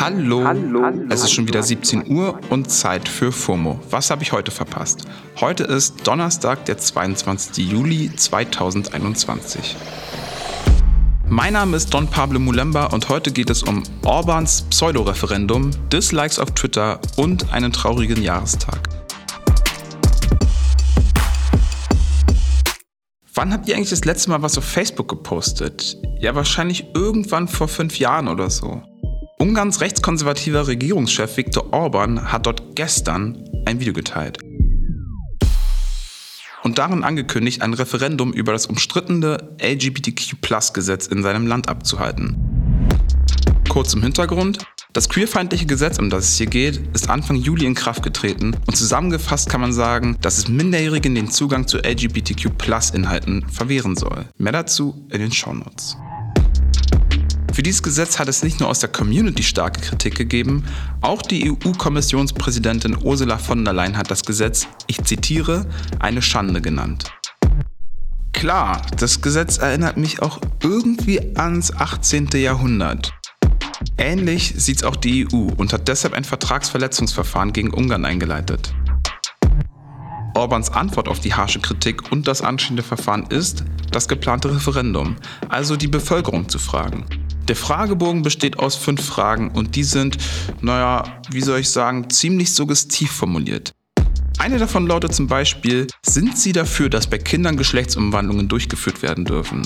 Hallo. Hallo. Es ist schon wieder 17 Uhr und Zeit für FOMO. Was habe ich heute verpasst? Heute ist Donnerstag, der 22. Juli 2021. Mein Name ist Don Pablo Mulemba und heute geht es um Orbans Pseudo-Referendum, Dislikes auf Twitter und einen traurigen Jahrestag. Wann habt ihr eigentlich das letzte Mal was auf Facebook gepostet? Ja, wahrscheinlich irgendwann vor fünf Jahren oder so. Ungarns rechtskonservativer Regierungschef Viktor Orban hat dort gestern ein Video geteilt und darin angekündigt, ein Referendum über das umstrittene LGBTQ-Gesetz in seinem Land abzuhalten. Kurz im Hintergrund. Das queerfeindliche Gesetz, um das es hier geht, ist Anfang Juli in Kraft getreten und zusammengefasst kann man sagen, dass es Minderjährigen den Zugang zu LGBTQ-Inhalten verwehren soll. Mehr dazu in den Shownotes. Für dieses Gesetz hat es nicht nur aus der Community starke Kritik gegeben, auch die EU-Kommissionspräsidentin Ursula von der Leyen hat das Gesetz, ich zitiere, eine Schande genannt. Klar, das Gesetz erinnert mich auch irgendwie ans 18. Jahrhundert. Ähnlich sieht's auch die EU und hat deshalb ein Vertragsverletzungsverfahren gegen Ungarn eingeleitet. Orbans Antwort auf die harsche Kritik und das anstehende Verfahren ist, das geplante Referendum, also die Bevölkerung zu fragen. Der Fragebogen besteht aus fünf Fragen und die sind, naja, wie soll ich sagen, ziemlich suggestiv formuliert. Eine davon lautet zum Beispiel, sind Sie dafür, dass bei Kindern Geschlechtsumwandlungen durchgeführt werden dürfen?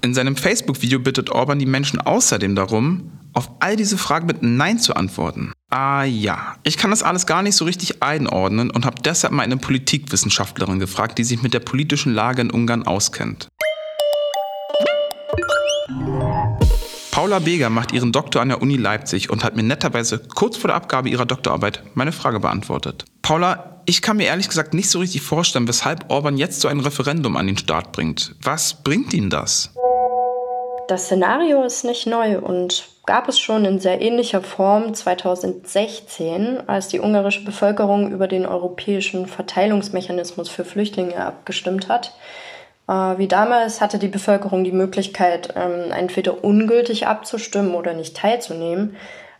In seinem Facebook-Video bittet Orban die Menschen außerdem darum, auf all diese Fragen mit Nein zu antworten. Ah ja, ich kann das alles gar nicht so richtig einordnen und habe deshalb mal eine Politikwissenschaftlerin gefragt, die sich mit der politischen Lage in Ungarn auskennt. Paula Beger macht ihren Doktor an der Uni Leipzig und hat mir netterweise kurz vor der Abgabe ihrer Doktorarbeit meine Frage beantwortet. Paula, ich kann mir ehrlich gesagt nicht so richtig vorstellen, weshalb Orban jetzt so ein Referendum an den Start bringt. Was bringt ihn das? Das Szenario ist nicht neu und gab es schon in sehr ähnlicher Form 2016, als die ungarische Bevölkerung über den europäischen Verteilungsmechanismus für Flüchtlinge abgestimmt hat. Äh, wie damals hatte die Bevölkerung die Möglichkeit, ähm, entweder ungültig abzustimmen oder nicht teilzunehmen.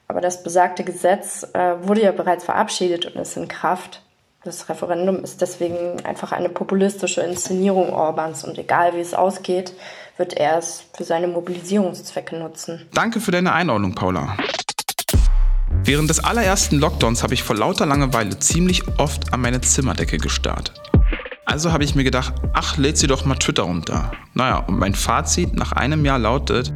Aber das besagte Gesetz äh, wurde ja bereits verabschiedet und ist in Kraft. Das Referendum ist deswegen einfach eine populistische Inszenierung Orbans und egal wie es ausgeht, wird er es für seine Mobilisierungszwecke nutzen. Danke für deine Einordnung, Paula. Während des allerersten Lockdowns habe ich vor lauter Langeweile ziemlich oft an meine Zimmerdecke gestarrt. Also habe ich mir gedacht, ach, lädt sie doch mal Twitter runter. Naja, und mein Fazit nach einem Jahr lautet,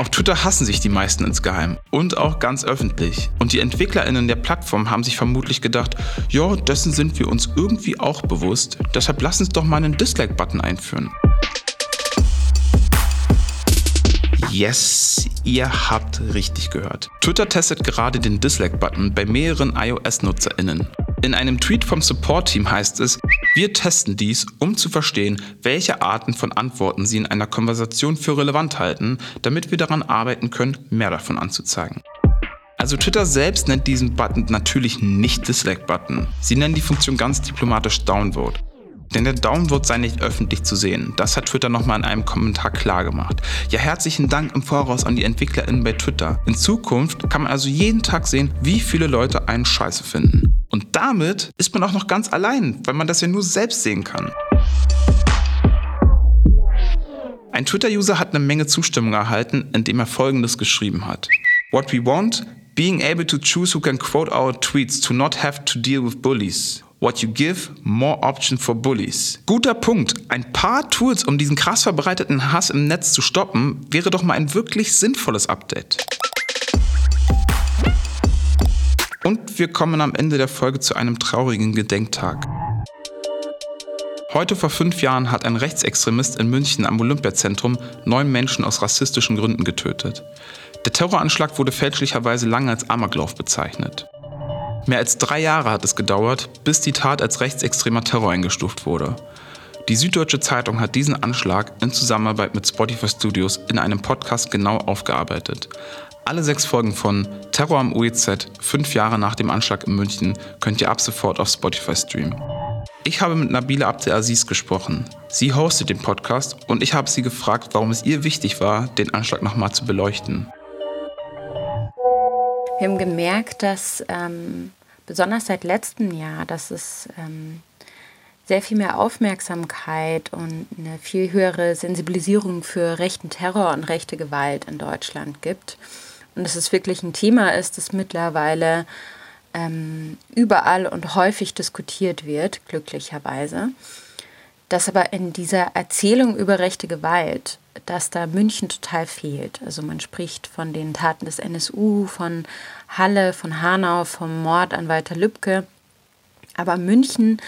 auf Twitter hassen sich die meisten insgeheim und auch ganz öffentlich. Und die EntwicklerInnen der Plattform haben sich vermutlich gedacht, ja, dessen sind wir uns irgendwie auch bewusst, deshalb lass uns doch mal einen Dislike-Button einführen. Yes, ihr habt richtig gehört. Twitter testet gerade den Dislike-Button bei mehreren iOS-NutzerInnen. In einem Tweet vom Support-Team heißt es, wir testen dies, um zu verstehen, welche Arten von Antworten Sie in einer Konversation für relevant halten, damit wir daran arbeiten können, mehr davon anzuzeigen. Also Twitter selbst nennt diesen Button natürlich nicht Dislike-Button. Sie nennen die Funktion ganz diplomatisch Downvote. Denn der Downvote sei nicht öffentlich zu sehen. Das hat Twitter nochmal in einem Kommentar klar gemacht. Ja, herzlichen Dank im Voraus an die EntwicklerInnen bei Twitter. In Zukunft kann man also jeden Tag sehen, wie viele Leute einen Scheiße finden. Und damit ist man auch noch ganz allein, weil man das ja nur selbst sehen kann. Ein Twitter-User hat eine Menge Zustimmung erhalten, indem er folgendes geschrieben hat. What we want, being able to choose who can quote our tweets to not have to deal with bullies. What you give, more option for bullies. Guter Punkt. Ein paar Tools, um diesen krass verbreiteten Hass im Netz zu stoppen, wäre doch mal ein wirklich sinnvolles Update. Und wir kommen am Ende der Folge zu einem traurigen Gedenktag. Heute vor fünf Jahren hat ein Rechtsextremist in München am Olympiazentrum neun Menschen aus rassistischen Gründen getötet. Der Terroranschlag wurde fälschlicherweise lange als Amoklauf bezeichnet. Mehr als drei Jahre hat es gedauert, bis die Tat als rechtsextremer Terror eingestuft wurde. Die Süddeutsche Zeitung hat diesen Anschlag in Zusammenarbeit mit Spotify Studios in einem Podcast genau aufgearbeitet. Alle sechs Folgen von Terror am UEZ, fünf Jahre nach dem Anschlag in München, könnt ihr ab sofort auf Spotify streamen. Ich habe mit Nabila Abdelaziz gesprochen. Sie hostet den Podcast und ich habe sie gefragt, warum es ihr wichtig war, den Anschlag nochmal zu beleuchten. Wir haben gemerkt, dass ähm, besonders seit letztem Jahr, dass es ähm, sehr viel mehr Aufmerksamkeit und eine viel höhere Sensibilisierung für rechten Terror und rechte Gewalt in Deutschland gibt. Und dass es wirklich ein Thema ist, das mittlerweile ähm, überall und häufig diskutiert wird, glücklicherweise. Dass aber in dieser Erzählung über rechte Gewalt, dass da München total fehlt. Also man spricht von den Taten des NSU, von Halle, von Hanau, vom Mord an Walter Lübcke. Aber München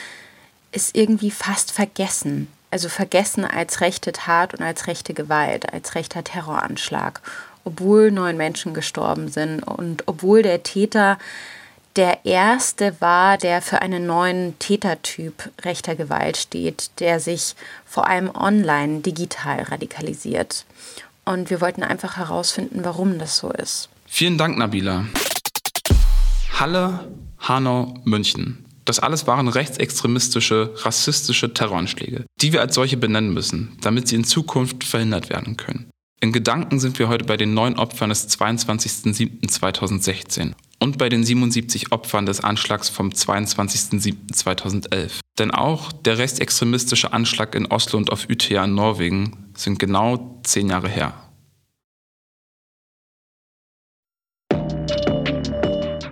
ist irgendwie fast vergessen. Also vergessen als rechte Tat und als rechte Gewalt, als rechter Terroranschlag, obwohl neun Menschen gestorben sind und obwohl der Täter der erste war, der für einen neuen Tätertyp rechter Gewalt steht, der sich vor allem online digital radikalisiert. Und wir wollten einfach herausfinden, warum das so ist. Vielen Dank, Nabila. Halle, Hanau, München. Das alles waren rechtsextremistische, rassistische Terroranschläge, die wir als solche benennen müssen, damit sie in Zukunft verhindert werden können. In Gedanken sind wir heute bei den neun Opfern des 22.07.2016 und bei den 77 Opfern des Anschlags vom 22.07.2011. Denn auch der rechtsextremistische Anschlag in Oslo und auf Utøya in Norwegen sind genau zehn Jahre her.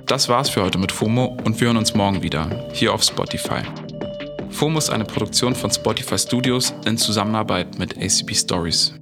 Das war's für heute mit FOMO und wir hören uns morgen wieder, hier auf Spotify. FOMO ist eine Produktion von Spotify Studios in Zusammenarbeit mit ACB Stories.